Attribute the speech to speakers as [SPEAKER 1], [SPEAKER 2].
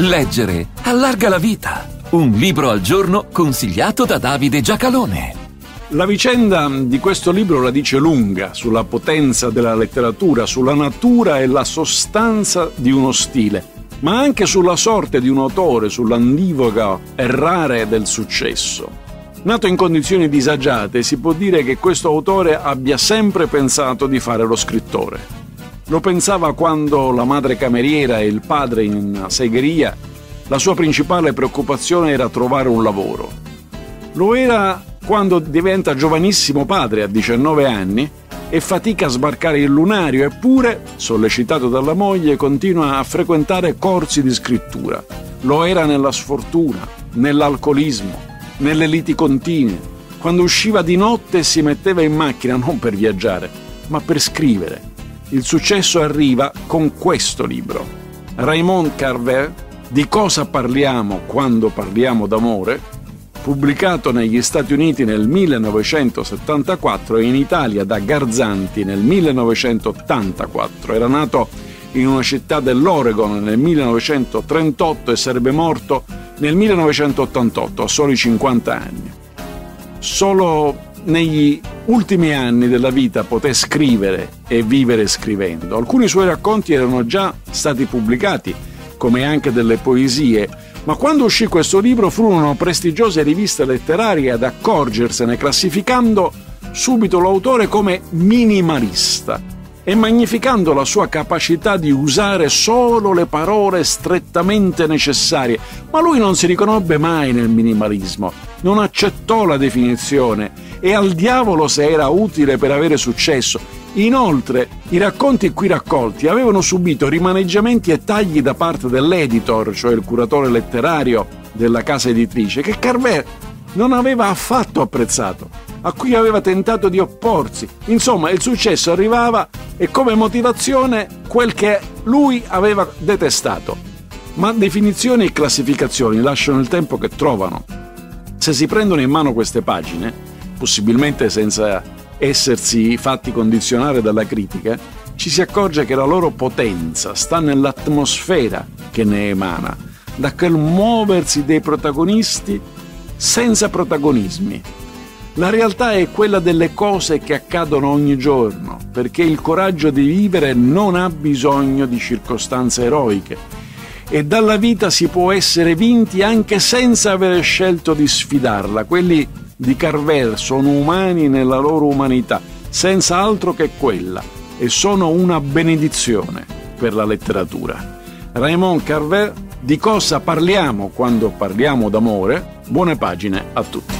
[SPEAKER 1] Leggere allarga la vita. Un libro al giorno consigliato da Davide Giacalone.
[SPEAKER 2] La vicenda di questo libro la dice lunga sulla potenza della letteratura, sulla natura e la sostanza di uno stile, ma anche sulla sorte di un autore, sull'andivoga errare del successo. Nato in condizioni disagiate, si può dire che questo autore abbia sempre pensato di fare lo scrittore. Lo pensava quando la madre cameriera e il padre in segheria, la sua principale preoccupazione era trovare un lavoro. Lo era quando diventa giovanissimo padre a 19 anni e fatica a sbarcare il lunario, eppure, sollecitato dalla moglie, continua a frequentare corsi di scrittura. Lo era nella sfortuna, nell'alcolismo, nelle liti continue, quando usciva di notte e si metteva in macchina non per viaggiare, ma per scrivere il successo arriva con questo libro. Raymond Carver, Di cosa parliamo quando parliamo d'amore, pubblicato negli Stati Uniti nel 1974 e in Italia da Garzanti nel 1984. Era nato in una città dell'Oregon nel 1938 e sarebbe morto nel 1988 a soli 50 anni. Solo negli ultimi anni della vita poté scrivere e vivere scrivendo. Alcuni suoi racconti erano già stati pubblicati, come anche delle poesie, ma quando uscì questo libro furono prestigiose riviste letterarie ad accorgersene classificando subito l'autore come minimalista e magnificando la sua capacità di usare solo le parole strettamente necessarie. Ma lui non si riconobbe mai nel minimalismo, non accettò la definizione e al diavolo se era utile per avere successo. Inoltre, i racconti qui raccolti avevano subito rimaneggiamenti e tagli da parte dell'editor, cioè il curatore letterario della casa editrice, che Carver non aveva affatto apprezzato, a cui aveva tentato di opporsi. Insomma, il successo arrivava e come motivazione quel che lui aveva detestato. Ma definizioni e classificazioni lasciano il tempo che trovano. Se si prendono in mano queste pagine, possibilmente senza essersi fatti condizionare dalla critica, ci si accorge che la loro potenza sta nell'atmosfera che ne emana, da quel muoversi dei protagonisti senza protagonismi, la realtà è quella delle cose che accadono ogni giorno, perché il coraggio di vivere non ha bisogno di circostanze eroiche e dalla vita si può essere vinti anche senza aver scelto di sfidarla. Quelli di Carver sono umani nella loro umanità, senza altro che quella, e sono una benedizione per la letteratura. Raymond Carver, di cosa parliamo quando parliamo d'amore? Buone pagine a tutti.